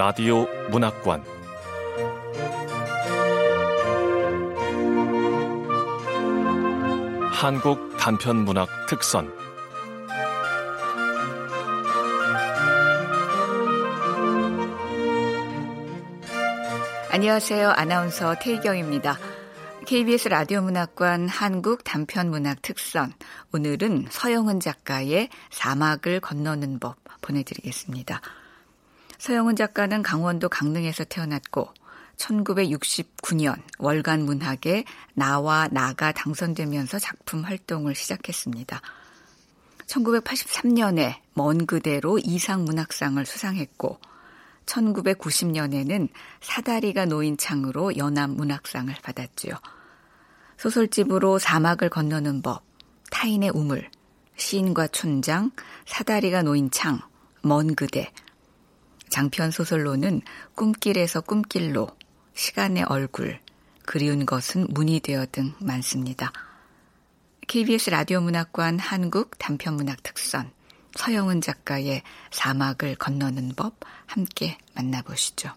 라디오 문학관 한국 단편 문학 특선 안녕하세요. 아나운서 태경입니다. KBS 라디오 문학관 한국 단편 문학 특선. 오늘은 서영은 작가의 사막을 건너는 법 보내드리겠습니다. 서영은 작가는 강원도 강릉에서 태어났고 1969년 월간 문학에 나와 나가 당선되면서 작품 활동을 시작했습니다. 1983년에 먼 그대로 이상 문학상을 수상했고 1990년에는 사다리가 놓인 창으로 연암 문학상을 받았지요. 소설집으로 사막을 건너는 법, 타인의 우물, 시인과 촌장, 사다리가 놓인 창, 먼 그대. 장편 소설로는 꿈길에서 꿈길로, 시간의 얼굴, 그리운 것은 문이 되어 등 많습니다. KBS 라디오 문학관 한국 단편 문학 특선 서영은 작가의 사막을 건너는 법 함께 만나보시죠.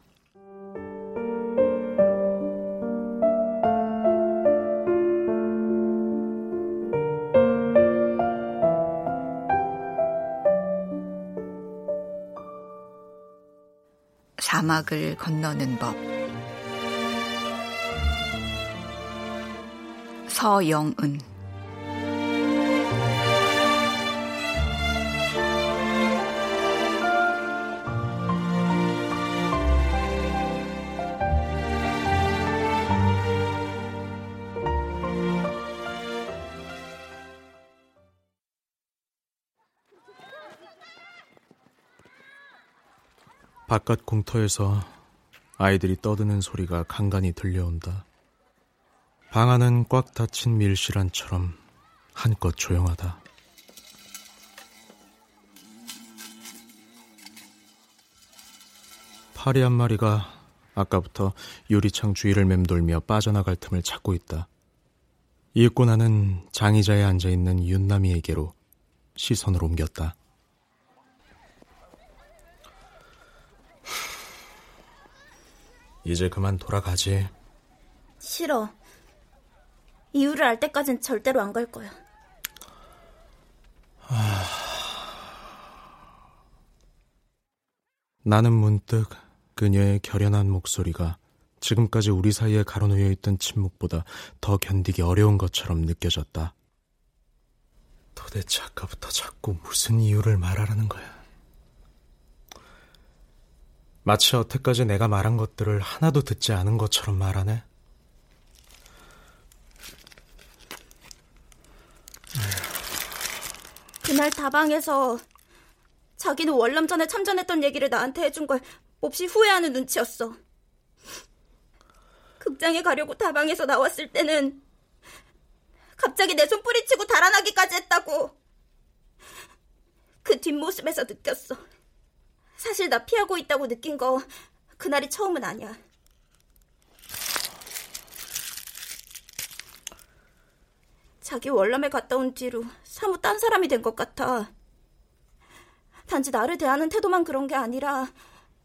사막을 건너는 법. 서영은 바깥 공터에서 아이들이 떠드는 소리가 간간히 들려온다. 방 안은 꽉 닫힌 밀실안처럼 한껏 조용하다. 파리 한 마리가 아까부터 유리창 주위를 맴돌며 빠져나갈 틈을 찾고 있다. 이윽고 나는 장의자에 앉아있는 윤남이에게로 시선을 옮겼다. 이제 그만 돌아가지. 싫어. 이유를 알 때까진 절대로 안 갈 거야. 하... 나는 문득 그녀의 결연한 목소리가 지금까지 우리 사이에 가로놓여 있던 침묵보다 더 견디기 어려운 것처럼 느껴졌다. 도대체 아까부터 자꾸 무슨 이유를 말하라는 거야? 마치 여태까지 내가 말한 것들을 하나도 듣지 않은 것처럼 말하네. 그날 다방에서 자기는 월남전에 참전했던 얘기를 나한테 해준 걸 몹시 후회하는 눈치였어. 극장에 가려고 다방에서 나왔을 때는 갑자기 내 손 뿌리치고 달아나기까지 했다고. 그 뒷모습에서 느꼈어. 사실 나 피하고 있다고 느낀 거 그날이 처음은 아니야. 자기 월남에 갔다 온 뒤로 사뭇 딴 사람이 된 것 같아. 단지 나를 대하는 태도만 그런 게 아니라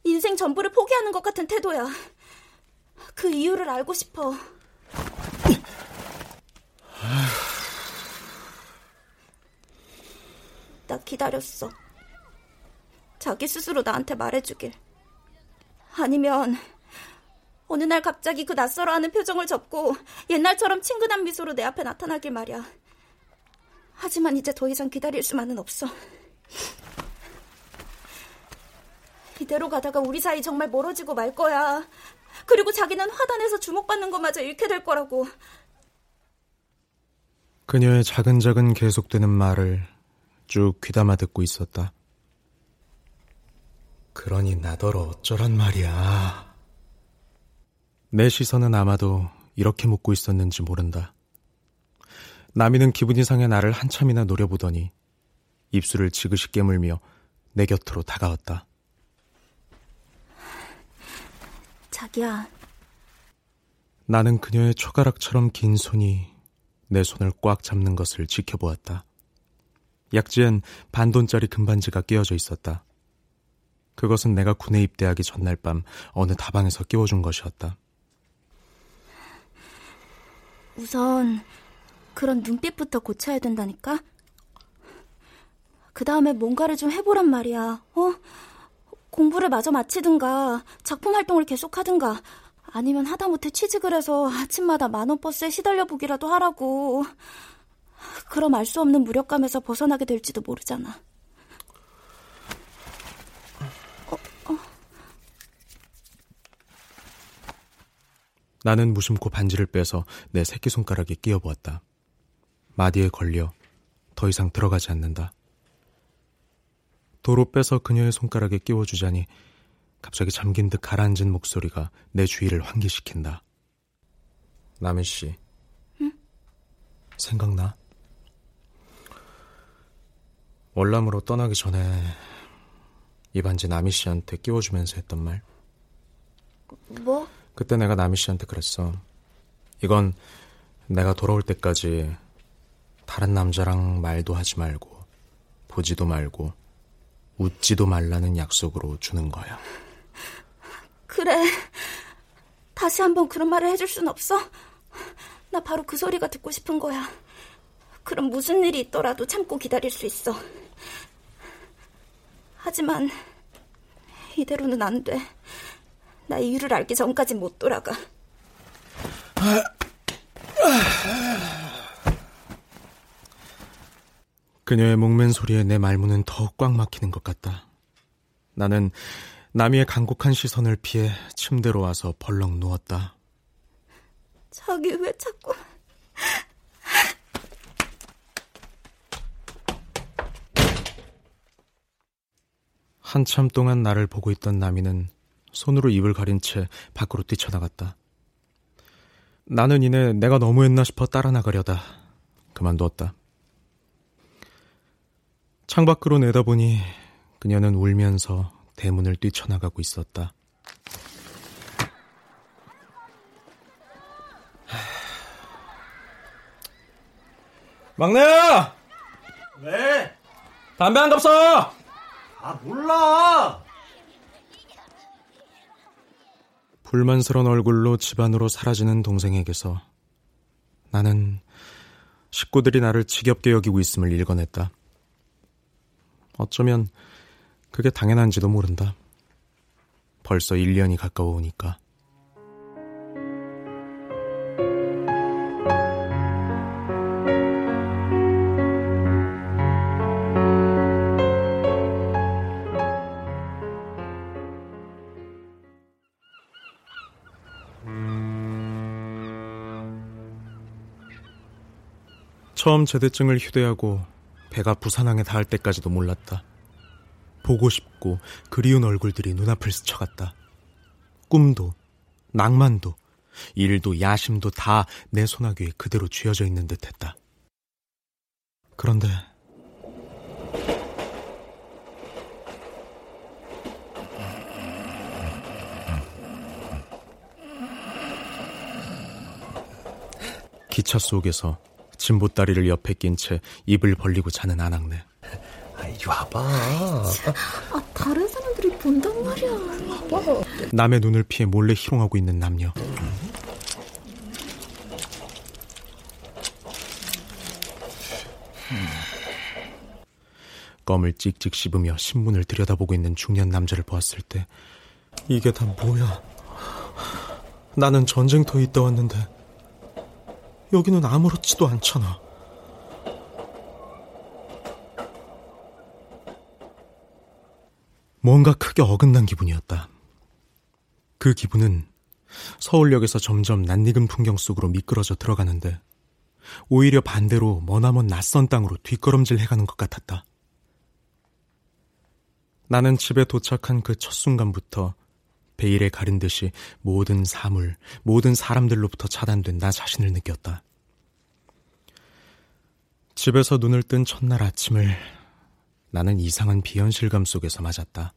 인생 전부를 포기하는 것 같은 태도야. 그 이유를 알고 싶어. 나 기다렸어. 자기 스스로 나한테 말해주길. 아니면 어느 날 갑자기 그 낯설어 하는 표정을 접고 옛날처럼 친근한 미소로 내 앞에 나타나길 말이야. 하지만 이제 더 이상 기다릴 수만은 없어. 이대로 가다가 우리 사이 정말 멀어지고 말 거야. 그리고 자기는 화단에서 주목받는 것마저 잃게 될 거라고. 그녀의 작은 작은 계속되는 말을 쭉 귀담아 듣고 있었다. 그러니 나더러 어쩌란 말이야. 내 시선은 아마도 이렇게 묻고 있었는지 모른다. 나미는 기분이 상해 나를 한참이나 노려보더니 입술을 지그시 깨물며 내 곁으로 다가왔다. 자기야. 나는 그녀의 초가락처럼 긴 손이 내 손을 꽉 잡는 것을 지켜보았다. 약지엔 반돈짜리 금반지가 끼어져 있었다. 그것은 내가 군에 입대하기 전날 밤 어느 다방에서 끼워준 것이었다. 우선 그런 눈빛부터 고쳐야 된다니까? 그 다음에 뭔가를 좀 해보란 말이야, 어? 공부를 마저 마치든가, 작품 활동을 계속 하든가, 아니면 하다못해 취직을 해서 아침마다 만원 버스에 시달려 보기라도 하라고. 그럼 알 수 없는 무력감에서 벗어나게 될지도 모르잖아. 나는 무심코 반지를 빼서 내 새끼손가락에 끼워보았다. 마디에 걸려 더 이상 들어가지 않는다. 도로 빼서 그녀의 손가락에 끼워주자니 갑자기 잠긴 듯 가라앉은 목소리가 내 주위를 환기시킨다. 남희 씨. 응? 생각나? 월남으로 떠나기 전에 이 반지 남희 씨한테 끼워주면서 했던 말. 뭐? 그때 내가 남희 씨한테 그랬어. 이건 내가 돌아올 때까지 다른 남자랑 말도 하지 말고 보지도 말고 웃지도 말라는 약속으로 주는 거야. 그래. 다시 한번 그런 말을 해줄 순 없어? 나 바로 그 소리가 듣고 싶은 거야. 그럼 무슨 일이 있더라도 참고 기다릴 수 있어. 하지만 이대로는 안 돼. 나 이유를 알기 전까지 못 돌아가. 그녀의 목맨 소리에 내 말문은 더욱 꽉 막히는 것 같다. 나는 남이의 간곡한 시선을 피해 침대로 와서 벌렁 누웠다. 자기 왜 자꾸... 한참 동안 나를 보고 있던 나미는 손으로 입을 가린 채 밖으로 뛰쳐나갔다. 나는 이내 내가 너무했나 싶어 따라 나가려다 그만두었다. 창밖으로 내다보니 그녀는 울면서 대문을 뛰쳐나가고 있었다. 막내야! 왜? 담배 한갑 사! 아, 몰라! 불만스러운 얼굴로 집안으로 사라지는 동생에게서 나는 식구들이 나를 지겹게 여기고 있음을 읽어냈다. 어쩌면 그게 당연한지도 모른다. 벌써 1년이 가까워 오니까. 처음 제대증을 휴대하고 배가 부산항에 닿을 때까지도 몰랐다. 보고 싶고 그리운 얼굴들이 눈앞을 스쳐갔다. 꿈도, 낭만도, 일도, 야심도 다내 소나귀에 그대로 쥐어져 있는 듯 했다. 그런데, 기차 속에서 진보다리를 옆에 낀 채 입을 벌리고 자는 아낙네. 아, 이리 와봐. 아, 다른 사람들이 본단 말이야. 와봐. 남의 눈을 피해 몰래 희롱하고 있는 남녀. 껌을 찍찍 씹으며 신문을 들여다보고 있는 중년 남자를 보았을 때 이게 다 뭐야? 나는 전쟁터에 있다 왔는데 여기는 아무렇지도 않잖아. 뭔가 크게 어긋난 기분이었다. 그 기분은 서울역에서 점점 낯익은 풍경 속으로 미끄러져 들어가는데 오히려 반대로 머나먼 낯선 땅으로 뒷걸음질 해가는 것 같았다. 나는 집에 도착한 그 첫 순간부터 베일에 가린 듯이 모든 사물, 모든 사람들로부터 차단된 나 자신을 느꼈다. 집에서 눈을 뜬 첫날 아침을 나는 이상한 비현실감 속에서 맞았다.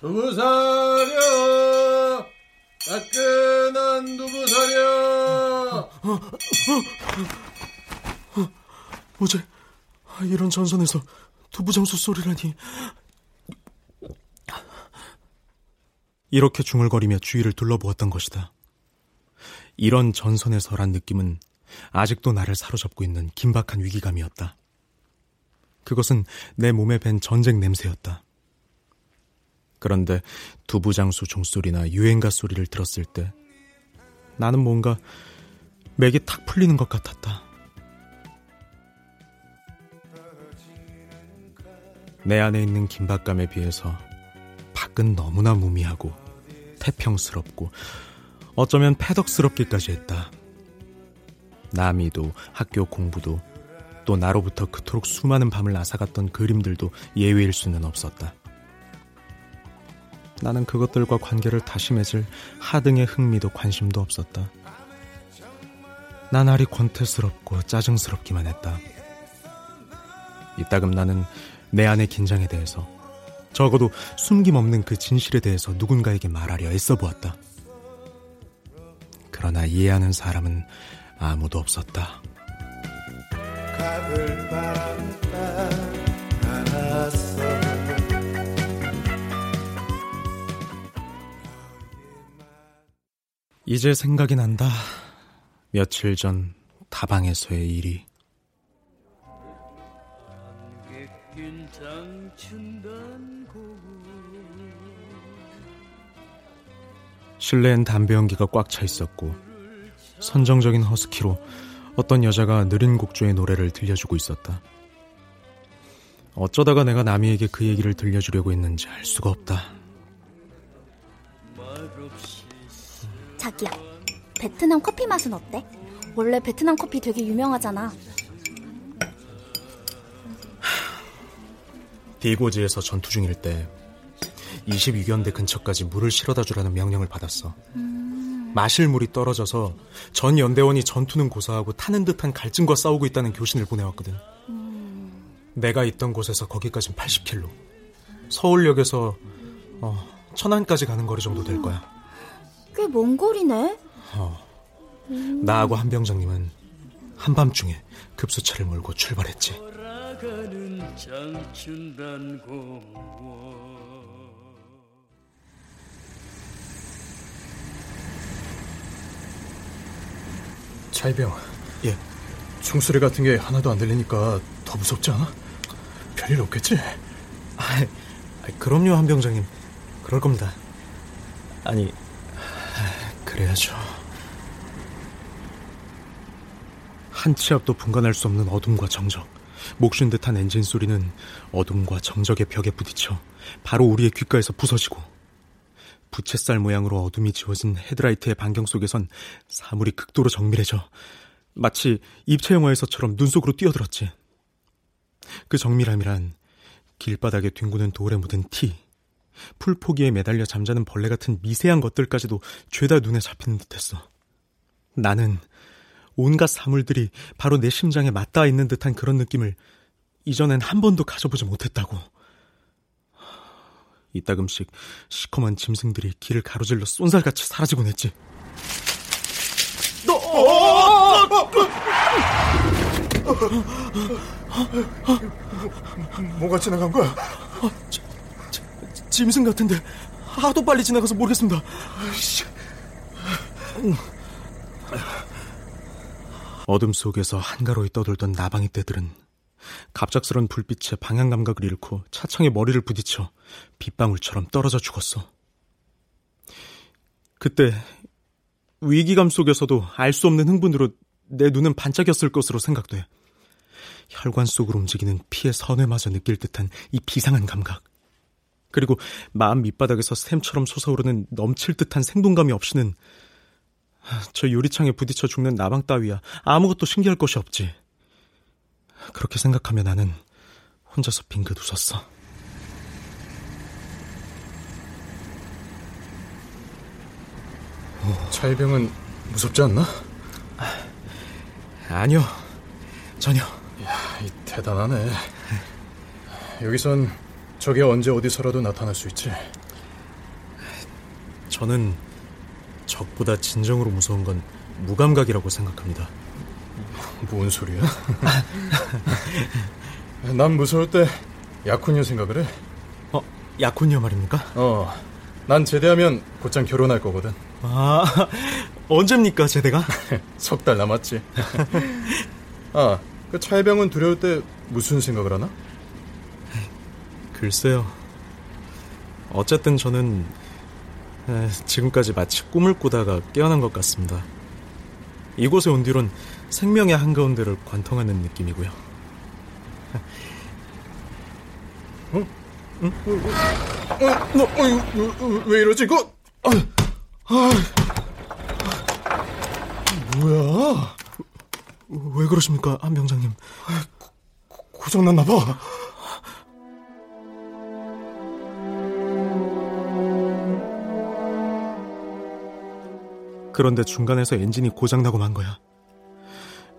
두부 사려 따끈한 두부 사려 어제 이런 전선에서 두부장수 소리라니 이렇게 중얼거리며 주위를 둘러보았던 것이다. 이런 전선에서란 느낌은 아직도 나를 사로잡고 있는 긴박한 위기감이었다. 그것은 내 몸에 밴 전쟁 냄새였다. 그런데 두부장수 종소리나 유행가 소리를 들었을 때 나는 뭔가 맥이 탁 풀리는 것 같았다. 내 안에 있는 긴박감에 비해서 밖은 너무나 무미하고 태평스럽고 어쩌면 패덕스럽기까지 했다. 남이도 학교 공부도 또 나로부터 그토록 수많은 밤을 앗아갔던 그림들도 예외일 수는 없었다. 나는 그것들과 관계를 다시 맺을 하등의 흥미도 관심도 없었다. 나날이 권태스럽고 짜증스럽기만 했다. 이따금 나는 내 안의 긴장에 대해서 적어도 숨김없는 그 진실에 대해서 누군가에게 말하려 애써 보았다. 그러나 이해하는 사람은 아무도 없었다. 이제 생각이 난다. 며칠 전 다방에서의 일이. 실내엔 담배 연기가 꽉 차 있었고 선정적인 허스키로 어떤 여자가 느린 곡조의 노래를 들려주고 있었다. 어쩌다가 내가 남이에게 그 얘기를 들려주려고 했는지 알 수가 없다. 자기야, 베트남 커피 맛은 어때? 원래 베트남 커피 되게 유명하잖아. 디고지에서 전투 중일 때 22견대 근처까지 물을 실어다 주라는 명령을 받았어. 음... 마실 물이 떨어져서 전 연대원이 전투는 고사하고 타는 듯한 갈증과 싸우고 있다는 교신을 보내왔거든. 음... 내가 있던 곳에서 거기까진 80킬로. 서울역에서 어, 천안까지 가는 거리 정도 될 거야. 꽤 먼 거리네. 어. 음... 나하고 한병장님은 한밤중에 급수차를 몰고 출발했지. 차이병. 예. 총소리 같은 게 하나도 안 들리니까 더 무섭지 않아? 별일 없겠지? 아, 그럼요, 한 병장님. 그럴 겁니다. 아니, 그래야죠. 한 치 앞도 분간할 수 없는 어둠과 정적. 목쉰 듯한 엔진 소리는 어둠과 정적의 벽에 부딪혀 바로 우리의 귓가에서 부서지고 부채살 모양으로 어둠이 지워진 헤드라이트의 반경 속에선 사물이 극도로 정밀해져 마치 입체 영화에서처럼 눈 속으로 뛰어들었지. 그 정밀함이란 길바닥에 뒹구는 돌에 묻은 티, 풀포기에 매달려 잠자는 벌레 같은 미세한 것들까지도 죄다 눈에 잡히는 듯했어. 나는 온갖 사물들이 바로 내 심장에 맞닿아 있는 듯한 그런 느낌을 이전엔 한 번도 가져보지 못했다고. 이따금씩 시커먼 짐승들이 길을 가로질러 쏜살같이 사라지곤 했지. 너! 뭐가 지나간 거야? 어, 지, 지, 짐승 같은데 하도 빨리 지나가서 모르겠습니다. 어둠 속에서 한가로이 떠돌던 나방이 떼들은 갑작스런 불빛에 방향 감각을 잃고 차창에 머리를 부딪혀 빗방울처럼 떨어져 죽었어. 그때 위기감 속에서도 알 수 없는 흥분으로 내 눈은 반짝였을 것으로 생각돼. 혈관 속으로 움직이는 피의 선회마저 느낄 듯한 이 비상한 감각. 그리고 마음 밑바닥에서 샘처럼 솟아오르는 넘칠 듯한 생동감이 없이는 저 유리창에 부딪혀 죽는 나방 따위야 아무것도 신기할 것이 없지. 그렇게 생각하며 나는 혼자서 빙긋 웃었어. 차이병은 무섭지 않나? 아 니요, 전혀. 이야, 대단하네. 여기선 적이 언제 어디서라도 나타날 수 있지. 저는 적보다 진정으로 무서운 건 무감각이라고 생각합니다. 뭔 소리야? 난 무서울 때 약혼녀 생각을 해. 어, 약혼녀 말입니까? 어, 난 제대하면 곧장 결혼할 거거든. 아, 언제입니까, 제대가? 석 달 남았지. 아, 그 차이병은 두려울 때 무슨 생각을 하나? 글쎄요. 어쨌든 저는 에, 지금까지 마치 꿈을 꾸다가 깨어난 것 같습니다. 이곳에 온 뒤론 생명의 한가운데를 관통하는 느낌이고요. 어? 응? 어, 어, 너, 왜 이러지? 이거, 아, 아, 뭐야? 왜 그러십니까, 한 병장님? 고장났나 봐. 그런데 중간에서 엔진이 고장나고 만 거야.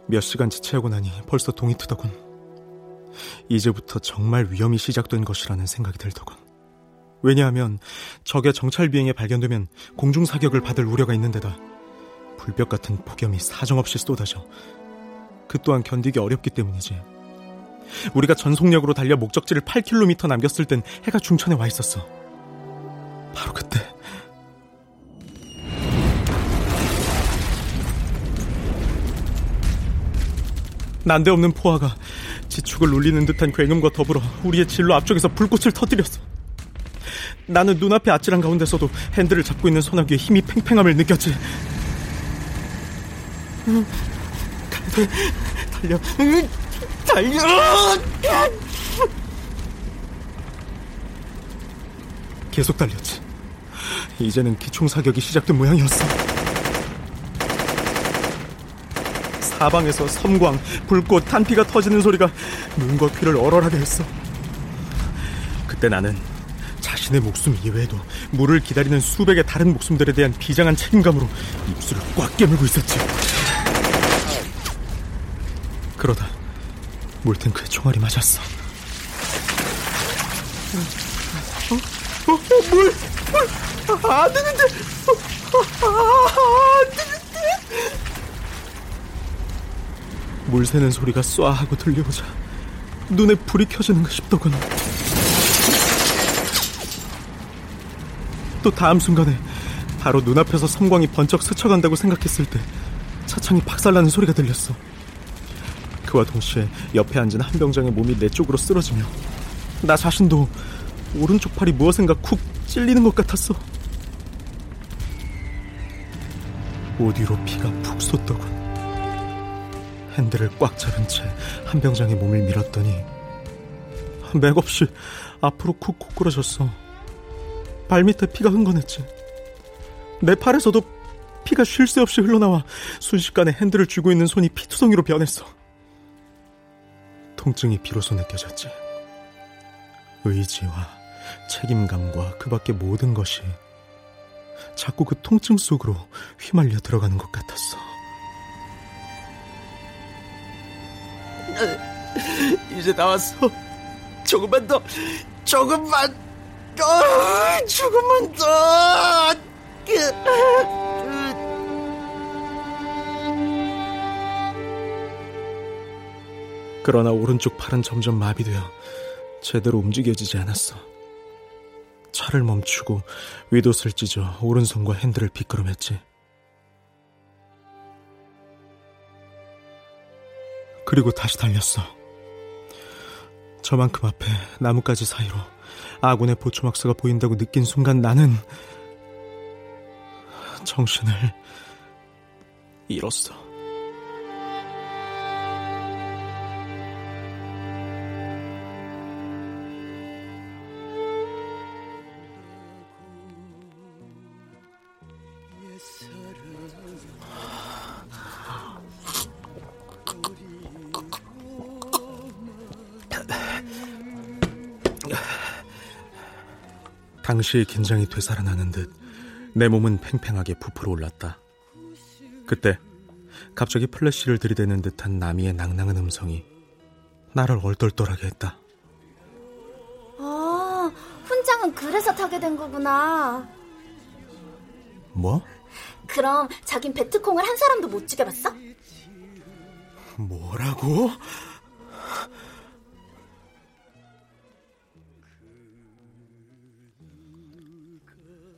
몇 시간 지체하고 나니 벌써 동이 트더군. 이제부터 정말 위험이 시작된 것이라는 생각이 들더군. 왜냐하면 적의 정찰 비행에 발견되면 공중 사격을 받을 우려가 있는데다 불볕 같은 폭염이 사정없이 쏟아져 그 또한 견디기 어렵기 때문이지. 우리가 전속력으로 달려 목적지를 8km 남겼을 땐 해가 중천에 와 있었어. 바로 그때 난데없는 포화가 지축을 울리는 듯한 굉음과 더불어 우리의 진로 앞쪽에서 불꽃을 터뜨렸어. 나는 눈앞의 아찔한 가운데서도 핸들을 잡고 있는 소나기의 힘이 팽팽함을 느꼈지. 달려, 달려! 계속 달렸지. 이제는 기총 사격이 시작된 모양이었어. 사방에서 섬광, 불꽃, 탄피가 터지는 소리가 눈과 귀를 얼얼하게 했어. 그때 나는 자신의 목숨 이외에도 물을 기다리는 수백의 다른 목숨들에 대한 비장한 책임감으로 입술을 꽉 깨물고 있었지. 그러다 물탱크에 총알이 맞았어. 어, 어, 어, 물, 물, 아, 안 되는데, 아, 안되는데. 물 새는 소리가 쏴 하고 들려오자 눈에 불이 켜지는가 싶더군. 또 다음 순간에 바로 눈앞에서 섬광이 번쩍 스쳐간다고 생각했을 때 차창이 박살나는 소리가 들렸어. 그와 동시에 옆에 앉은 한 병장의 몸이 내 쪽으로 쓰러지며 나 자신도 오른쪽 팔이 무엇인가 쿡 찔리는 것 같았어. 오디로 피가 푹 쏟더군. 핸들을 꽉 잡은 채 한 병장의 몸을 밀었더니 맥없이 앞으로 쿡 고꾸라졌어. 발밑에 피가 흥건했지. 내 팔에서도 피가 쉴 새 없이 흘러나와 순식간에 핸들을 쥐고 있는 손이 피투성이로 변했어. 통증이 비로소 느껴졌지. 의지와 책임감과 그 밖의 모든 것이 자꾸 그 통증 속으로 휘말려 들어가는 것 같았어. 이제 나왔어. 조금만 더, 조금만, 어, 조금만 더. 그러나 오른쪽 팔은 점점 마비되어 제대로 움직여지지 않았어. 차를 멈추고 윗옷을 찢어 오른손과 핸들을 비끄럼했지. 그리고 다시 달렸어. 저만큼 앞에 나뭇가지 사이로 아군의 보초막사가 보인다고 느낀 순간 나는 정신을 잃었어. 당시의 긴장이 되살아나는 듯 내 몸은 팽팽하게 부풀어 올랐다. 그때 갑자기 플래시를 들이대는 듯한 나미의 낭낭한 음성이 나를 얼떨떨하게 했다. 아, 훈장은 그래서 타게 된 거구나. 뭐? 그럼 자긴 베트콩을 한 사람도 못 죽여봤어? 뭐라고?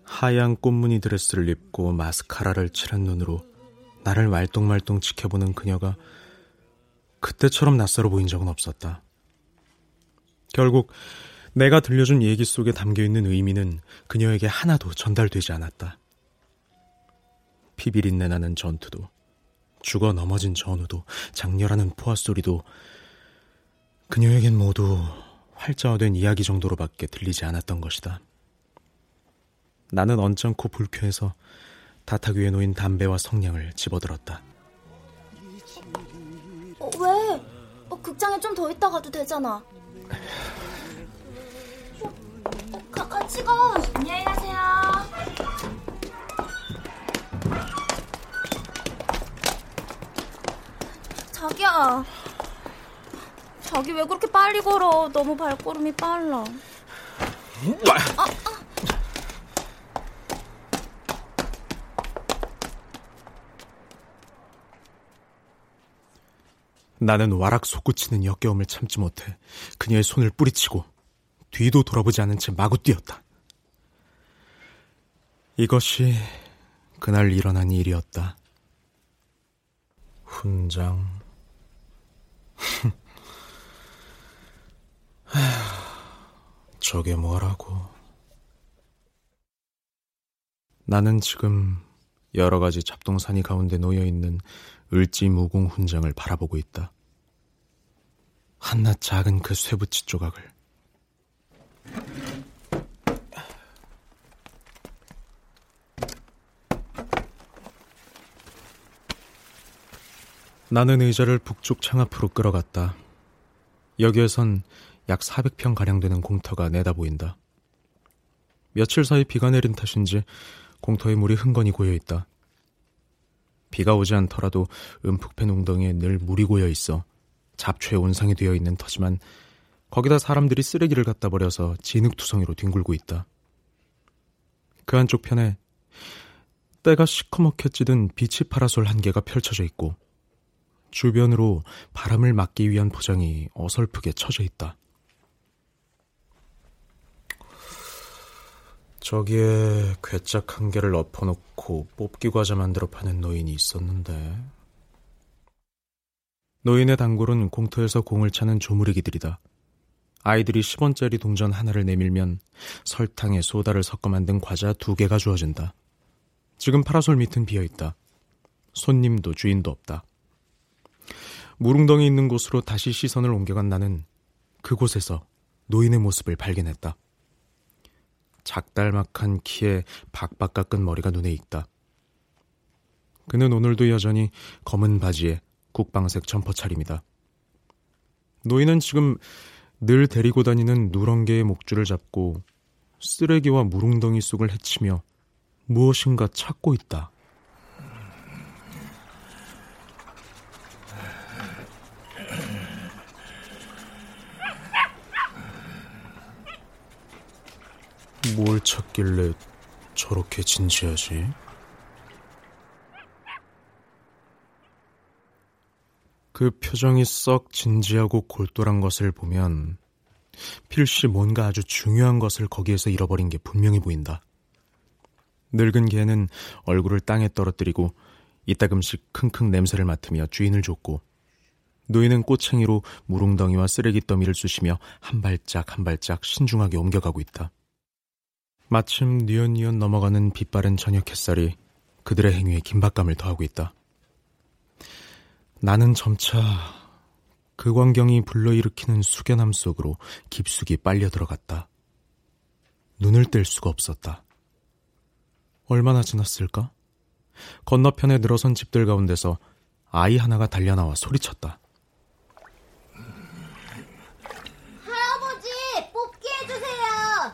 하얀 꽃무늬 드레스를 입고 마스카라를 칠한 눈으로 나를 말똥말똥 지켜보는 그녀가 그때처럼 낯설어 보인 적은 없었다. 결국 내가 들려준 얘기 속에 담겨 있는 의미는 그녀에게 하나도 전달되지 않았다. 피비린내 나는 전투도, 죽어 넘어진 전우도, 장렬하는 포화 소리도 그녀에겐 모두 활자화된 이야기 정도로밖에 들리지 않았던 것이다. 나는 언짢고 불쾌해서 다탁 위에 놓인 담배와 성냥을 집어들었다. 어, 왜? 어, 극장에 좀 더 있다 가도 되잖아. 어, 어, 가, 같이 가. 안녕히 가세요. 자기야. 자기 왜 그렇게 빨리 걸어? 너무 발걸음이 빨라. 아, 나는 와락 솟구치는 역겨움을 참지 못해 그녀의 손을 뿌리치고 뒤도 돌아보지 않은 채 마구 뛰었다. 이것이 그날 일어난 일이었다. 훈장. 저게 뭐라고. 나는 지금 여러 가지 잡동사니 가운데 놓여 있는 을지무궁 훈장을 바라보고 있다. 한낱 작은 그 쇠붙이 조각을. 나는 의자를 북쪽 창 앞으로 끌어갔다. 여기에선 약 400평 가량 되는 공터가 내다 보인다. 며칠 사이 비가 내린 탓인지 공터에 물이 흥건히 고여 있다. 비가 오지 않더라도 음푹 팬 웅덩이에 늘 물이 고여 있어 잡초에 온상이 되어 있는 터지만 거기다 사람들이 쓰레기를 갖다 버려서 진흙투성이로 뒹굴고 있다. 그 한쪽 편에 때가 시커멓게 찌든 비치 파라솔 한 개가 펼쳐져 있고 주변으로 바람을 막기 위한 포장이 어설프게 쳐져 있다. 저기에 괴짝 한 개를 엎어놓고 뽑기 과자 만들어 파는 노인이 있었는데 노인의 단골은 공터에서 공을 차는 조무리기들이다. 아이들이 10원짜리 동전 하나를 내밀면 설탕에 소다를 섞어 만든 과자 두 개가 주어진다. 지금 파라솔 밑은 비어 있다. 손님도 주인도 없다. 물웅덩이 있는 곳으로 다시 시선을 옮겨간 나는 그곳에서 노인의 모습을 발견했다. 작달막한 키에 박박 깎은 머리가 눈에 익다. 그는 오늘도 여전히 검은 바지에 국방색 점퍼 차림이다. 노인은 지금 늘 데리고 다니는 누렁개의 목줄을 잡고 쓰레기와 무릉덩이 속을 헤치며 무엇인가 찾고 있다. 뭘 찾길래 저렇게 진지하지? 그 표정이 썩 진지하고 골똘한 것을 보면 필시 뭔가 아주 중요한 것을 거기에서 잃어버린 게 분명히 보인다. 늙은 개는 얼굴을 땅에 떨어뜨리고 이따금씩 킁킁 냄새를 맡으며 주인을 줬고 노인은 꼬챙이로 무릉덩이와 쓰레기 더미를 쑤시며 한 발짝 한 발짝 신중하게 옮겨가고 있다. 마침 뉘엿뉘엿 넘어가는 빛바랜 저녁 햇살이 그들의 행위에 긴박감을 더하고 있다. 나는 점차 그 광경이 불러일으키는 숙연함 속으로 깊숙이 빨려 들어갔다. 눈을 뗄 수가 없었다. 얼마나 지났을까? 건너편에 늘어선 집들 가운데서 아이 하나가 달려나와 소리쳤다. 할아버지, 뽑기 해주세요.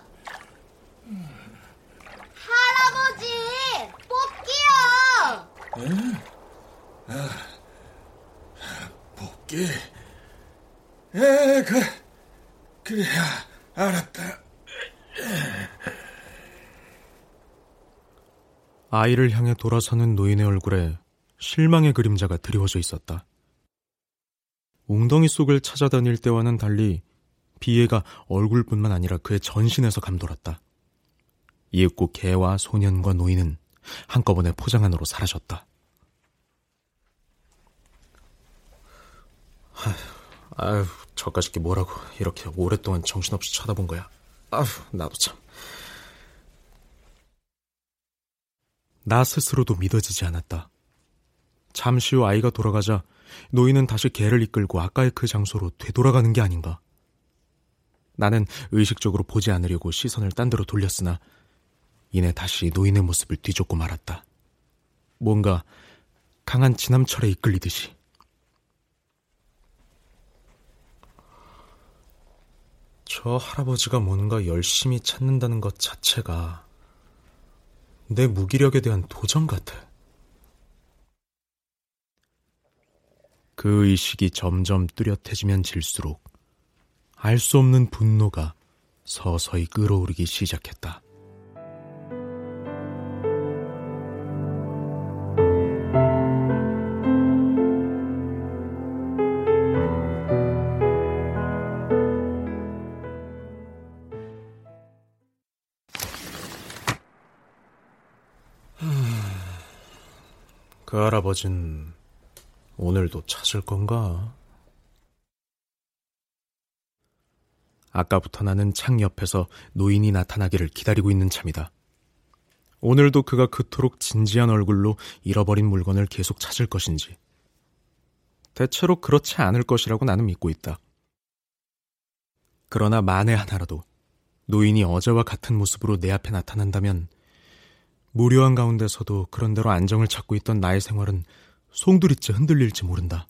할아버지, 뽑기요. 뽑기. 에, 그, 그래, 알았다. 아이를 향해 돌아서는 노인의 얼굴에 실망의 그림자가 드리워져 있었다. 웅덩이 속을 찾아다닐 때와는 달리 비애가 얼굴뿐만 아니라 그의 전신에서 감돌았다. 이윽고 개와 소년과 노인은 한꺼번에 포장 안으로 사라졌다. 아휴, 저까짓게 뭐라고 이렇게 오랫동안 정신없이 쳐다본 거야. 아휴, 나도 참. 나 스스로도 믿어지지 않았다. 잠시 후 아이가 돌아가자 노인은 다시 개를 이끌고 아까의 그 장소로 되돌아가는 게 아닌가. 나는 의식적으로 보지 않으려고 시선을 딴 데로 돌렸으나 이내 다시 노인의 모습을 뒤쫓고 말았다. 뭔가 강한 지남철에 이끌리듯이. 저 할아버지가 뭔가 열심히 찾는다는 것 자체가 내 무기력에 대한 도전 같아. 그 의식이 점점 뚜렷해지면 질수록 알 수 없는 분노가 서서히 끓어오르기 시작했다. 그 할아버진 오늘도 찾을 건가? 아까부터 나는 창 옆에서 노인이 나타나기를 기다리고 있는 참이다. 오늘도 그가 그토록 진지한 얼굴로 잃어버린 물건을 계속 찾을 것인지. 대체로 그렇지 않을 것이라고 나는 믿고 있다. 그러나 만에 하나라도 노인이 어제와 같은 모습으로 내 앞에 나타난다면 무료한 가운데서도 그런대로 안정을 찾고 있던 나의 생활은 송두리째 흔들릴지 모른다.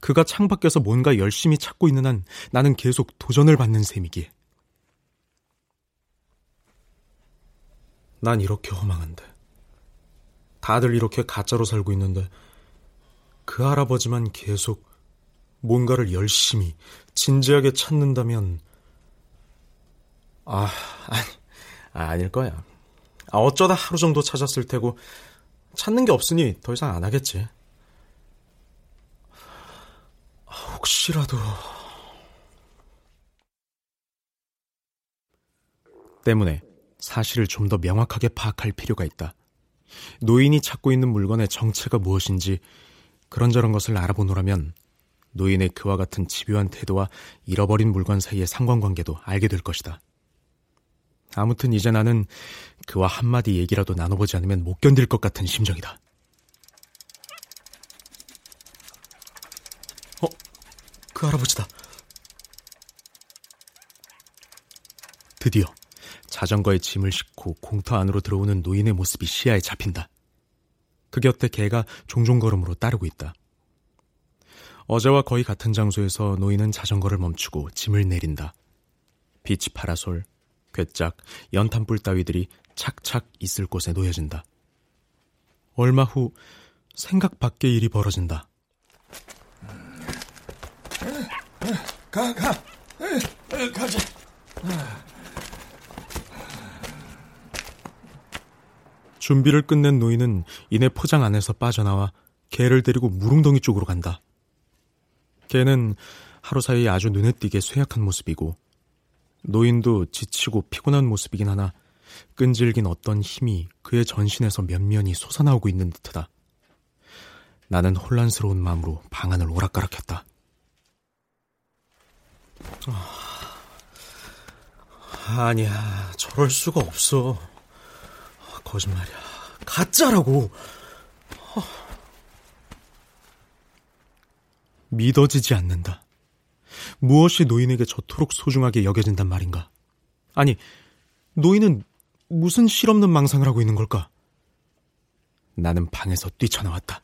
그가 창밖에서 뭔가 열심히 찾고 있는 한 나는 계속 도전을 받는 셈이기에. 난 이렇게 허망한데. 다들 이렇게 가짜로 살고 있는데 그 할아버지만 계속 뭔가를 열심히 진지하게 찾는다면 아, 아니, 아닐 거야. 아, 어쩌다 하루 정도 찾았을 테고 찾는 게 없으니 더 이상 안 하겠지. 아, 혹시라도 때문에 사실을 좀 더 명확하게 파악할 필요가 있다. 노인이 찾고 있는 물건의 정체가 무엇인지 그런저런 것을 알아보노라면 노인의 그와 같은 집요한 태도와 잃어버린 물건 사이의 상관관계도 알게 될 것이다. 아무튼 이제 나는 그와 한마디 얘기라도 나눠보지 않으면 못 견딜 것 같은 심정이다. 어? 그 할아버지다. 드디어 자전거에 짐을 싣고 공터 안으로 들어오는 노인의 모습이 시야에 잡힌다. 그 곁에 개가 종종 걸음으로 따르고 있다. 어제와 거의 같은 장소에서 노인은 자전거를 멈추고 짐을 내린다. 비치 파라솔, 괴짝, 연탄불 따위들이 착착 있을 곳에 놓여진다. 얼마 후 생각 밖의 일이 벌어진다. 가, 가. 가자. 준비를 끝낸 노인은 이내 포장 안에서 빠져나와 개를 데리고 무릉덩이 쪽으로 간다. 개는 하루 사이 아주 눈에 띄게 쇠약한 모습이고 노인도 지치고 피곤한 모습이긴 하나 끈질긴 어떤 힘이 그의 전신에서 면면이 솟아나오고 있는 듯하다. 나는 혼란스러운 마음으로 방안을 오락가락했다. 아, 아니야, 저럴 수가 없어. 거짓말이야. 가짜라고. 믿어지지 않는다. 무엇이 노인에게 저토록 소중하게 여겨진단 말인가? 아니, 노인은 무슨 실없는 망상을 하고 있는 걸까? 나는 방에서 뛰쳐나왔다.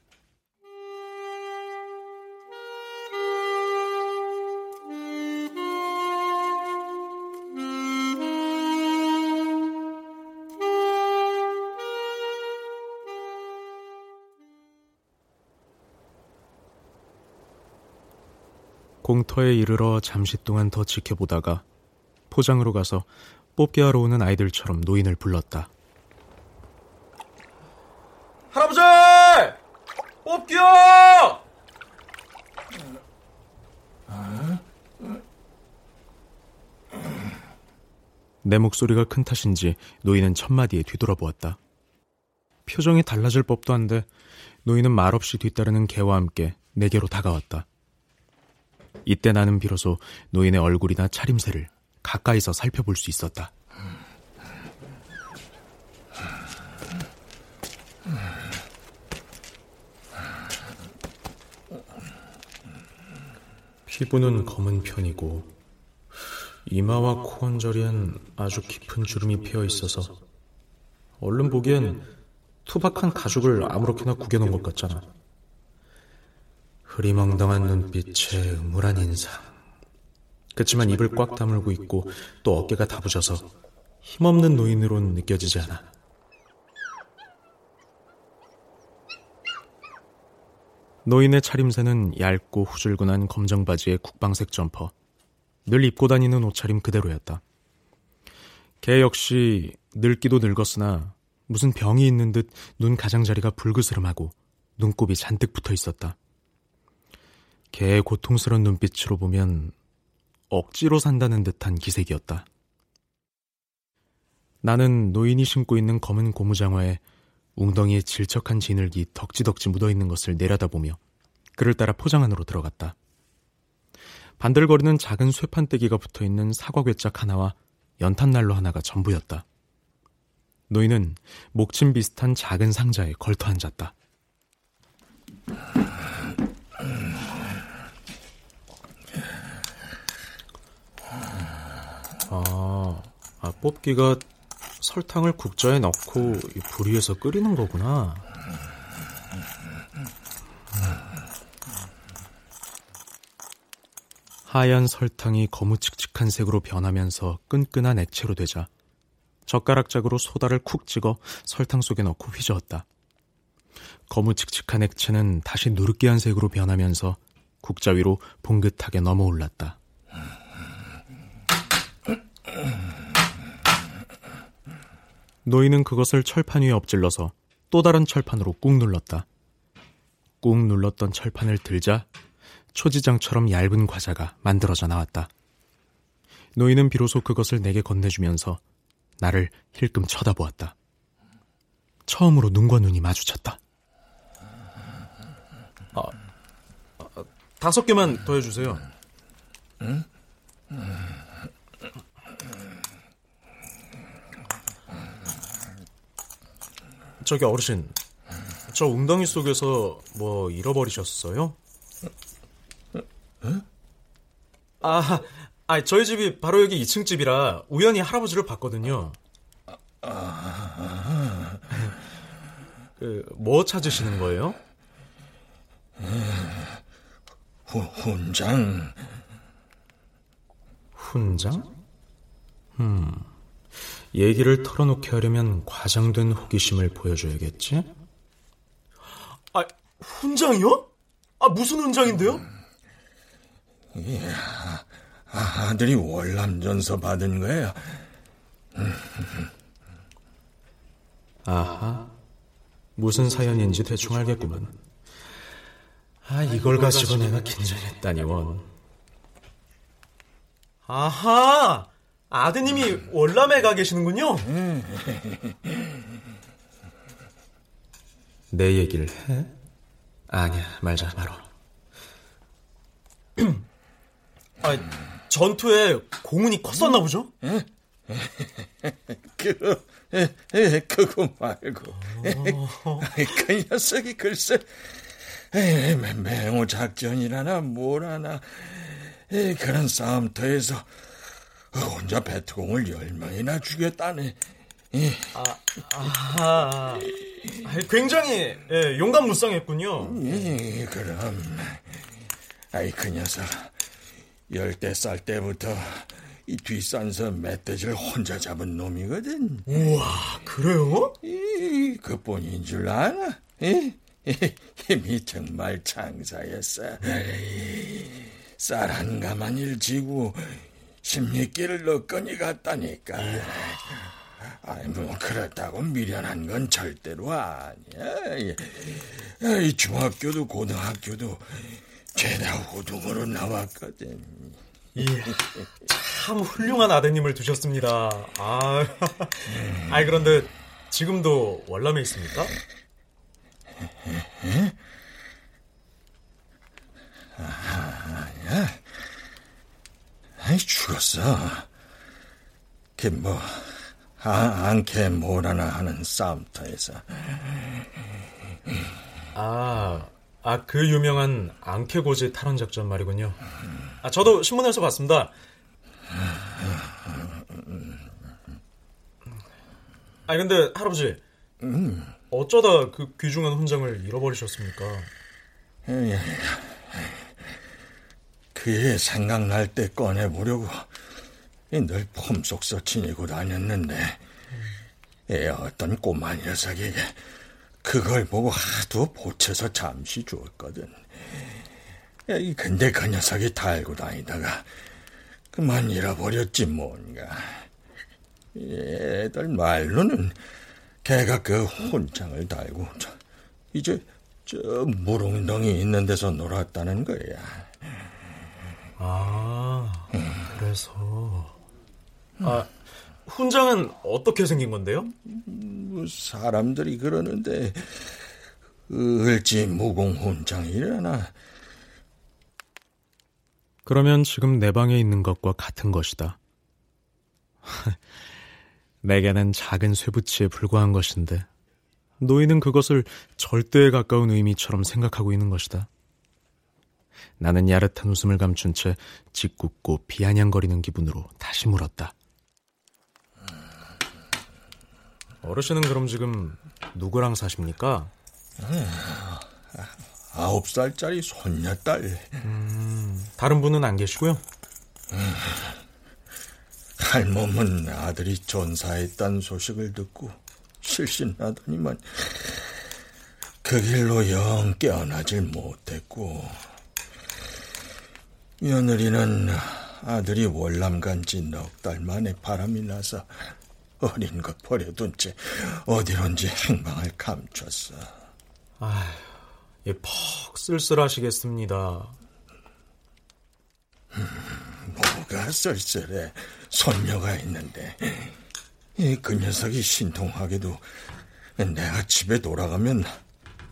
공터에 이르러 잠시 동안 더 지켜보다가 포장으로 가서 뽑기 하러 오는 아이들처럼 노인을 불렀다. 할아버지! 뽑기요! 내 목소리가 큰 탓인지 노인은 첫마디에 뒤돌아보았다. 표정이 달라질 법도 한데 노인은 말없이 뒤따르는 개와 함께 내게로 다가왔다. 이때 나는 비로소 노인의 얼굴이나 차림새를 가까이서 살펴볼 수 있었다. 피부는 검은 편이고 이마와 코 언저리엔 아주 깊은 주름이 피어 있어서 얼른 보기엔 투박한 가죽을 아무렇게나 구겨놓은 것 같잖아. 흐리멍덩한 눈빛에 음울한 인상. 그치만 입을 꽉 다물고 있고 또 어깨가 다부져서 힘없는 노인으론 느껴지지 않아. 노인의 차림새는 얇고 후줄근한 검정 바지에 국방색 점퍼. 늘 입고 다니는 옷차림 그대로였다. 걔 역시 늙기도 늙었으나 무슨 병이 있는 듯 눈 가장자리가 불그스름하고 눈곱이 잔뜩 붙어 있었다. 걔의 고통스러운 눈빛으로 보면 억지로 산다는 듯한 기색이었다. 나는 노인이 신고 있는 검은 고무장화에 웅덩이에 질척한 진흙이 덕지덕지 묻어있는 것을 내려다보며 그를 따라 포장 안으로 들어갔다. 반들거리는 작은 쇠판떼기가 붙어있는 사과괴짝 하나와 연탄난로 하나가 전부였다. 노인은 목침 비슷한 작은 상자에 걸터 앉았다. 아, 아 뽑기가 설탕을 국자에 넣고 불 위에서 끓이는 거구나. 하얀 설탕이 거무칙칙한 색으로 변하면서 끈끈한 액체로 되자 젓가락짝으로 소다를 쿡 찍어 설탕 속에 넣고 휘저었다. 거무칙칙한 액체는 다시 누르끼한 색으로 변하면서 국자 위로 봉긋하게 넘어올랐다. 노인은 그것을 철판 위에 엎질러서 또 다른 철판으로 꾹 눌렀다. 꾹 눌렀던 철판을 들자 초지장처럼 얇은 과자가 만들어져 나왔다. 노인은 비로소 그것을 내게 건네주면서 나를 힐끔 쳐다보았다. 처음으로 눈과 눈이 마주쳤다. 아, 아 다섯 개만 더 해주세요. 응? 저기 어르신, 저 웅덩이 속에서 뭐 잃어버리셨어요? 아, 아, 저희 집이 바로 여기 2층 집이라 우연히 할아버지를 봤거든요. 그, 뭐 찾으시는 거예요? 후, 훈장. 훈장? 음, 얘기를 털어놓게 하려면 과장된 호기심을 보여줘야겠지? 아, 훈장이요? 아, 무슨 훈장인데요? 예, 아들이 월남전서 받은 거야. 아하, 무슨 사연인지 대충 알겠구만. 아, 이걸 가지고 내가 긴장했다니 원. 아하, 아드님이 월남에 가 계시는군요. 내 얘기를 해? 아니야, 말자 말아. 아, 전투에 공운이 컸었나 보죠? 그, 그거 말고. 어... 그 녀석이 글쎄, 에, 맹호 작전이라나 뭐라나, 에, 그런 싸움터에서 혼자 배트공을 열 명이나 죽였다네. 아, 아, 굉장히 예, 용감 무쌍했군요. 예, 그럼. 아이, 그 녀석. 열대 쌀 때부터 이 뒷산서 멧돼지를 혼자 잡은 놈이거든. 우와, 그래요? 이, 그뿐인 줄 아나? 이, 힘이 정말 장사였어. 쌀한 가마니를 지고 십리길을 넣거니 갔다니까. 아이, 뭐, 그렇다고 미련한 건 절대로 아니야. 이 중학교도 고등학교도 죄다 호동으로 나왔거든. 예, 참 훌륭한 아드님을 두셨습니다. 아, 아이 그런데 지금도 월남에 있습니까? 아니야. 아이, 죽었어. 걔뭐 아, 안케 뭐라나 하는 싸움터에서. 아, 아, 그 유명한 앙케고지 탈원 작전 말이군요. 아, 저도 신문에서 봤습니다. 아, 근데 할아버지, 어쩌다 그 귀중한 훈장을 잃어버리셨습니까? 그애 생각날 때 꺼내보려고 늘 폼속서 지니고 다녔는데 애 어떤 꼬마 녀석에게 그걸 보고 하도 보채서 잠시 주었거든. 근데 그 녀석이 달고 다니다가 그만 잃어버렸지 뭔가. 애들 말로는 걔가 그 훈장을 달고 이제 저 무릉덩이 있는 데서 놀았다는 거야. 아, 그래서 아 훈장은 어떻게 생긴 건데요? 뭐 사람들이 그러는데 을지 무공 훈장이려나. 그러면 지금 내 방에 있는 것과 같은 것이다. 내게는 작은 쇠붙이에 불과한 것인데 노인은 그것을 절대에 가까운 의미처럼 생각하고 있는 것이다. 나는 야릇한 웃음을 감춘 채 짓궂고 비아냥거리는 기분으로 다시 물었다. 어르신은 그럼 지금 누구랑 사십니까? 아홉 살짜리 손녀딸. 음, 다른 분은 안 계시고요? 음, 할멈은 아들이 전사했다는 소식을 듣고 실신하더니만 그 길로 영 깨어나질 못했고 며느리는 아들이 월남 간지 넉 달 만에 바람이 나서 어린 것 버려둔 채 어디론지 행방을 감췄어. 아휴, 예, 퍽 쓸쓸하시겠습니다. 음, 뭐가 쓸쓸해. 손녀가 있는데. 그 녀석이 신통하게도 내가 집에 돌아가면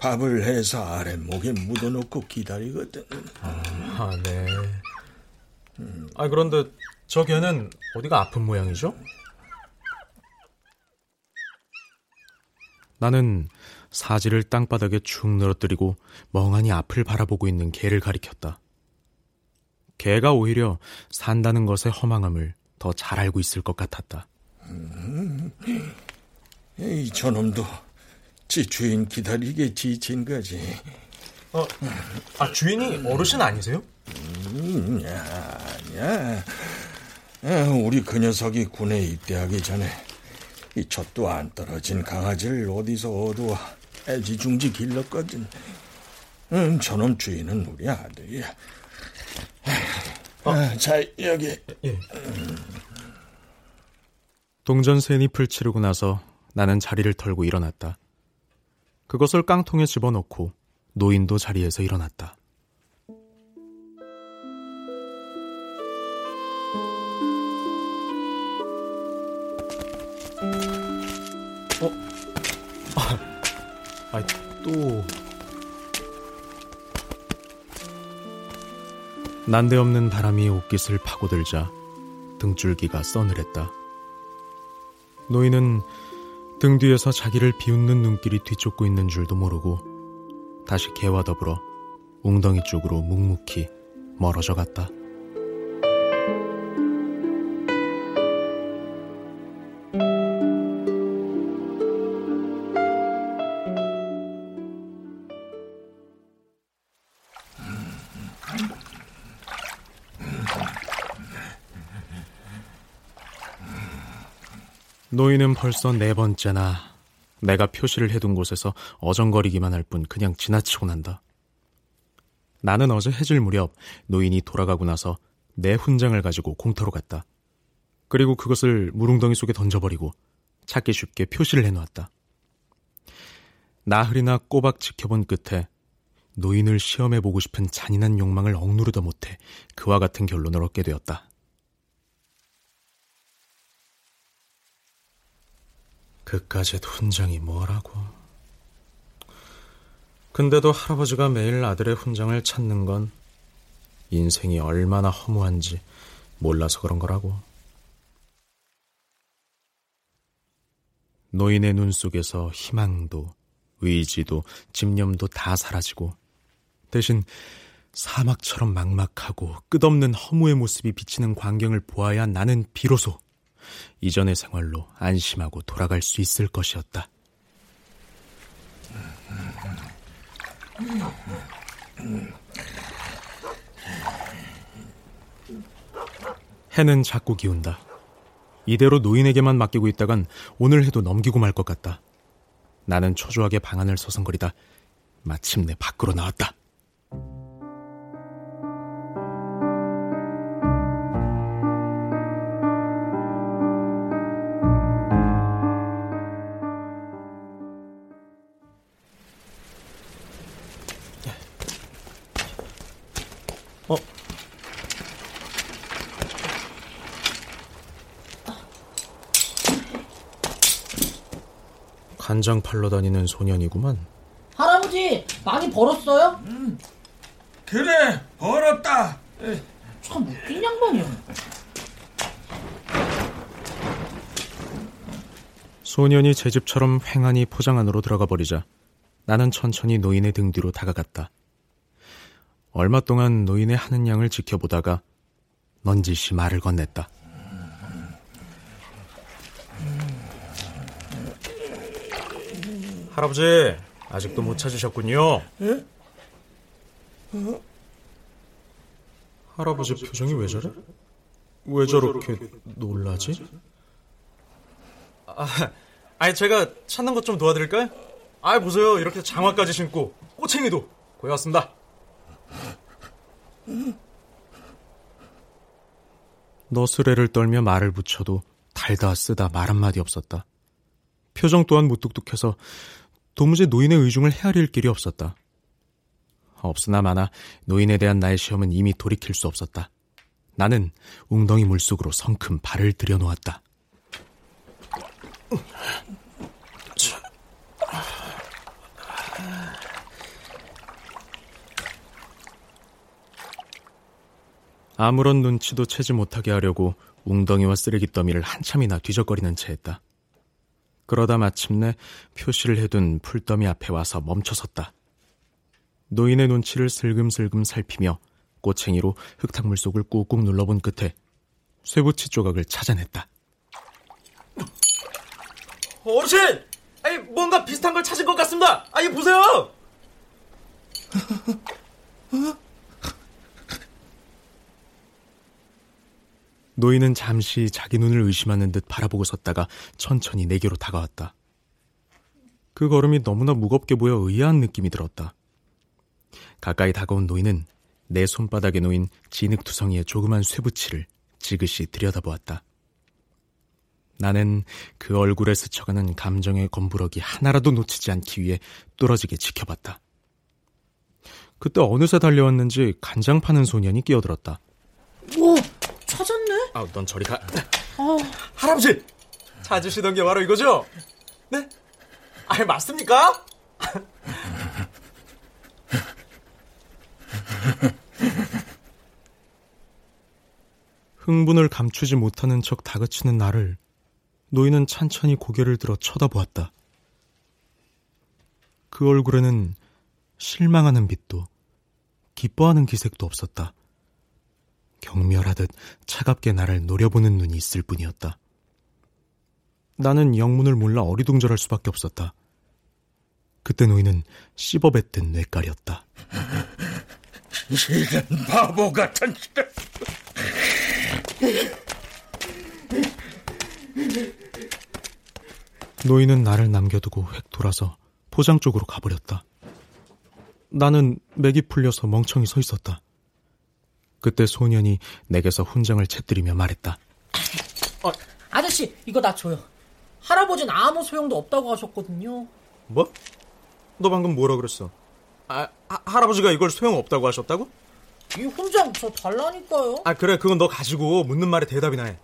밥을 해서 아랫목에 묻어놓고 기다리거든. 아, 네. 아, 그런데 저 개는 어디가 아픈 모양이죠? 나는 사지를 땅바닥에 축 늘어뜨리고 멍하니 앞을 바라보고 있는 개를 가리켰다. 개가 오히려 산다는 것의 허망함을 더 잘 알고 있을 것 같았다. 음, 이 저놈도 지 주인 기다리게 지친 거지. 어, 아 주인이 어르신 아니세요? 음, 아니야. 우리 그 녀석이 군에 입대하기 전에 이 젖도 안 떨어진 강아지를 어디서 얻어와 애지중지 길렀거든. 음, 저놈 주인은 우리 아들이야. 어? 아, 자, 여기. 예. 동전 새 잎을 치르고 나서 나는 자리를 털고 일어났다. 그것을 깡통에 집어넣고 노인도 자리에서 일어났다. 어? 아, 아, 또. 난데없는 바람이 옷깃을 파고들자 등줄기가 써늘했다. 노인은 등 뒤에서 자기를 비웃는 눈길이 뒤쫓고 있는 줄도 모르고 다시 개와 더불어 웅덩이 쪽으로 묵묵히 멀어져 갔다. 노인은 벌써 네 번째나 내가 표시를 해둔 곳에서 어정거리기만 할 뿐 그냥 지나치고 난다. 나는 어제 해질 무렵 노인이 돌아가고 나서 내 훈장을 가지고 공터로 갔다. 그리고 그것을 무릉덩이 속에 던져버리고 찾기 쉽게 표시를 해놓았다. 나흘이나 꼬박 지켜본 끝에 노인을 시험해보고 싶은 잔인한 욕망을 억누르다 못해 그와 같은 결론을 얻게 되었다. 그까짓 훈장이 뭐라고. 근데도 할아버지가 매일 아들의 훈장을 찾는 건 인생이 얼마나 허무한지 몰라서 그런 거라고. 노인의 눈 속에서 희망도, 의지도, 집념도 다 사라지고, 대신 사막처럼 막막하고 끝없는 허무의 모습이 비치는 광경을 보아야 나는 비로소 이전의 생활로 안심하고 돌아갈 수 있을 것이었다. 해는 자꾸 기운다. 이대로 노인에게만 맡기고 있다간 오늘 해도 넘기고 말 것 같다. 나는 초조하게 방 안을 서성거리다 마침내 밖으로 나왔다. 간장 팔러 다니는 소년이구만. 할아버지, 많이 벌었어요? 음, 그래, 벌었다. 참 웃긴 양반이야. 소년이 제 집처럼 횡하니 포장 안으로 들어가 버리자 나는 천천히 노인의 등 뒤로 다가갔다. 얼마 동안 노인의 하는 양을 지켜보다가 넌지시 말을 건넸다. 할아버지, 아직도 못 찾으셨군요. 예? 어? 할아버지 표정이 왜 저래? 왜 저렇게 놀라지? 아, 아니 제가 찾는 것 좀 도와드릴까요? 아, 보세요. 이렇게 장화까지 신고 꼬챙이도 구해왔습니다. 너스레를 떨며 말을 붙여도 달다 쓰다 말 한마디 없었다. 표정 또한 무뚝뚝해서 도무지 노인의 의중을 헤아릴 길이 없었다. 없으나 마나 노인에 대한 나의 시험은 이미 돌이킬 수 없었다. 나는 웅덩이 물속으로 성큼 발을 들여놓았다. 아무런 눈치도 채지 못하게 하려고 웅덩이와 쓰레기 더미를 한참이나 뒤적거리는 채 했다. 그러다 마침내 표시를 해둔 풀더미 앞에 와서 멈춰섰다. 노인의 눈치를 슬금슬금 살피며 꼬챙이로 흙탕물 속을 꾹꾹 눌러본 끝에 쇠붙이 조각을 찾아냈다. 어르신! 아니, 뭔가 비슷한 걸 찾은 것 같습니다! 아니, 보세요! 노인은 잠시 자기 눈을 의심하는 듯 바라보고 섰다가 천천히 내게로 다가왔다. 그 걸음이 너무나 무겁게 보여 의아한 느낌이 들었다. 가까이 다가온 노인은 내 손바닥에 놓인 진흙투성이의 조그만 쇠붙이를 지그시 들여다보았다. 나는 그 얼굴에 스쳐가는 감정의 검부러기 하나라도 놓치지 않기 위해 뚫어지게 지켜봤다. 그때 어느새 달려왔는지 간장 파는 소년이 끼어들었다. 오, 아, 넌 저리 가. 아, 할아버지! 찾으시던 게 바로 이거죠? 네? 아니, 맞습니까? 흥분을 감추지 못하는 척 다그치는 나를 노인은 찬찬히 고개를 들어 쳐다보았다. 그 얼굴에는 실망하는 빛도 기뻐하는 기색도 없었다. 경멸하듯 차갑게 나를 노려보는 눈이 있을 뿐이었다. 나는 영문을 몰라 어리둥절할 수밖에 없었다. 그때 노인은 씹어뱉던 뇌깔이었다. 이런 바보 같은 노인은 나를 남겨두고 획 돌아서 포장 쪽으로 가버렸다. 나는 맥이 풀려서 멍청이 서 있었다. 그때 소년이 내게서 훈장을 채뜨리며 말했다. 어, 아저씨, 이거 나 줘요. 할아버지는 아무 소용도 없다고 하셨거든요. 뭐? 너 방금 뭐라 그랬어? 아, 하, 할아버지가 이걸 소용없다고 하셨다고? 이 훈장 저 달라니까요. 아 그래 그건 너 가지고 묻는 말에 대답이나 해.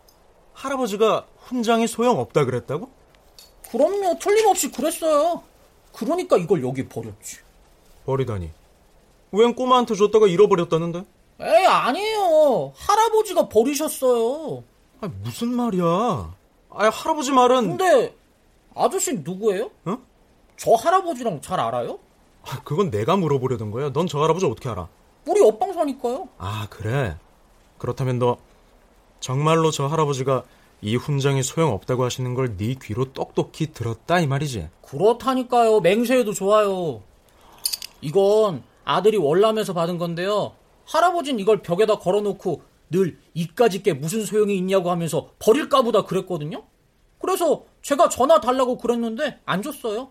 할아버지가 훈장이 소용없다 그랬다고? 그럼요 틀림없이 그랬어요. 그러니까 이걸 여기 버렸지. 버리다니. 웬 꼬마한테 줬다가 잃어버렸다는데? 에이 아니에요. 할아버지가 버리셨어요. 아 무슨 말이야? 아 할아버지 말은. 근데 아저씨 누구예요? 어? 저 할아버지랑 잘 알아요? 아, 그건 내가 물어보려던 거야. 넌 저 할아버지 어떻게 알아? 우리 옆방 사니까요. 아 그래. 그렇다면 너 정말로 저 할아버지가 이 훈장이 소용없다고 하시는 걸 네 귀로 똑똑히 들었다 이 말이지? 그렇다니까요. 맹세해도 좋아요. 이건 아들이 월남에서 받은 건데요. 할아버진 이걸 벽에다 걸어놓고 늘 이까짓 게 무슨 소용이 있냐고 하면서 버릴까 보다 그랬거든요. 그래서 제가 전화 달라고 그랬는데 안 줬어요.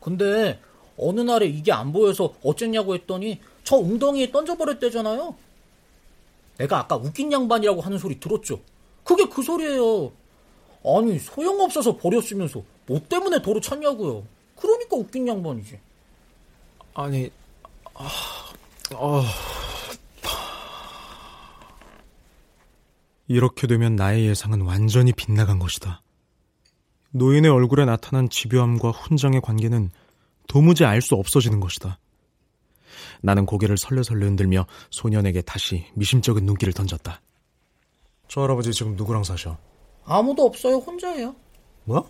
근데 어느 날에 이게 안 보여서 어쨌냐고 했더니 저 웅덩이에 던져버렸대잖아요. 내가 아까 웃긴 양반이라고 하는 소리 들었죠? 그게 그 소리예요. 아니 소용없어서 버렸으면서 뭐 때문에 도로 찾냐고요. 그러니까 웃긴 양반이지. 아니, 아, 아, 이렇게 되면 나의 예상은 완전히 빗나간 것이다. 노인의 얼굴에 나타난 집요함과 훈장의 관계는 도무지 알 수 없어지는 것이다. 나는 고개를 설레설레 흔들며 소년에게 다시 미심쩍은 눈길을 던졌다. 저 할아버지 지금 누구랑 사셔? 아무도 없어요. 혼자예요. 뭐?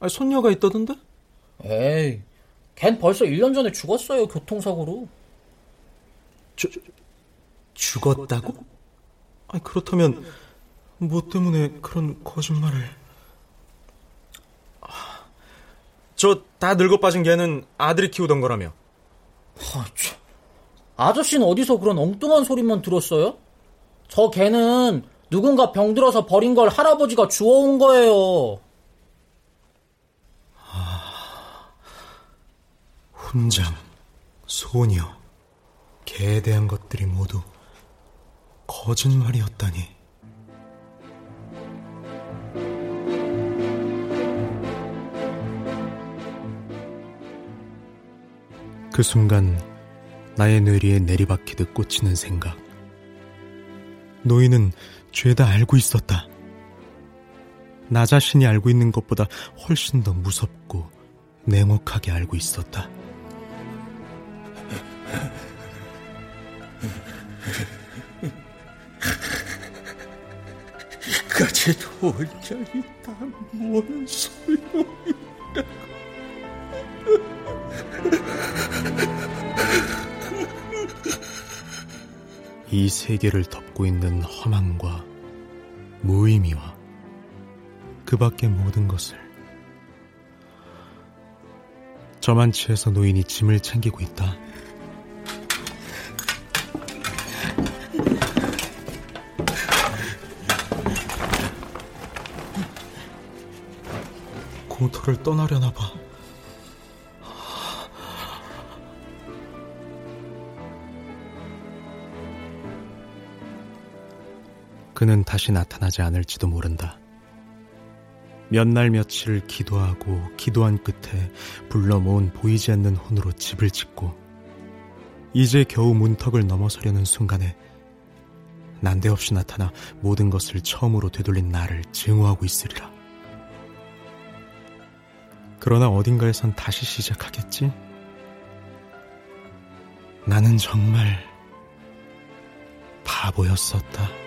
아니, 손녀가 있다던데? 에이, 걘 벌써 1년 전에 죽었어요. 교통사고로. 주, 죽었다고? 아니, 그렇다면 뭐 때문에 그런 거짓말을... 저다 늙어 빠진 개는 아들이 키우던 거라며. 아, 참. 아저씨는 어디서 그런 엉뚱한 소리만 들었어요? 저 개는 누군가 병들어서 버린 걸 할아버지가 주워온 거예요. 훈장, 소녀, 개에 대한 것들이 모두 거짓말이었다니. 그 순간 나의 뇌리에 내리박히듯 꽂히는 생각. 노인은 죄다 알고 있었다. 나 자신이 알고 있는 것보다 훨씬 더 무섭고 냉혹하게 알고 있었다. 이까지 혼자이 다뭔 소용이라. 이 세계를 덮고 있는 허망과 무의미와 그 밖의 모든 것을 저만치에서 노인이 짐을 챙기고 있다. 공터를 떠나려나 봐. 그는 다시 나타나지 않을지도 모른다. 몇 날 며칠 기도하고 기도한 끝에 불러 모은 보이지 않는 혼으로 집을 짓고 이제 겨우 문턱을 넘어서려는 순간에 난데없이 나타나 모든 것을 처음으로 되돌린 나를 증오하고 있으리라. 그러나 어딘가에선 다시 시작하겠지? 나는 정말 바보였었다.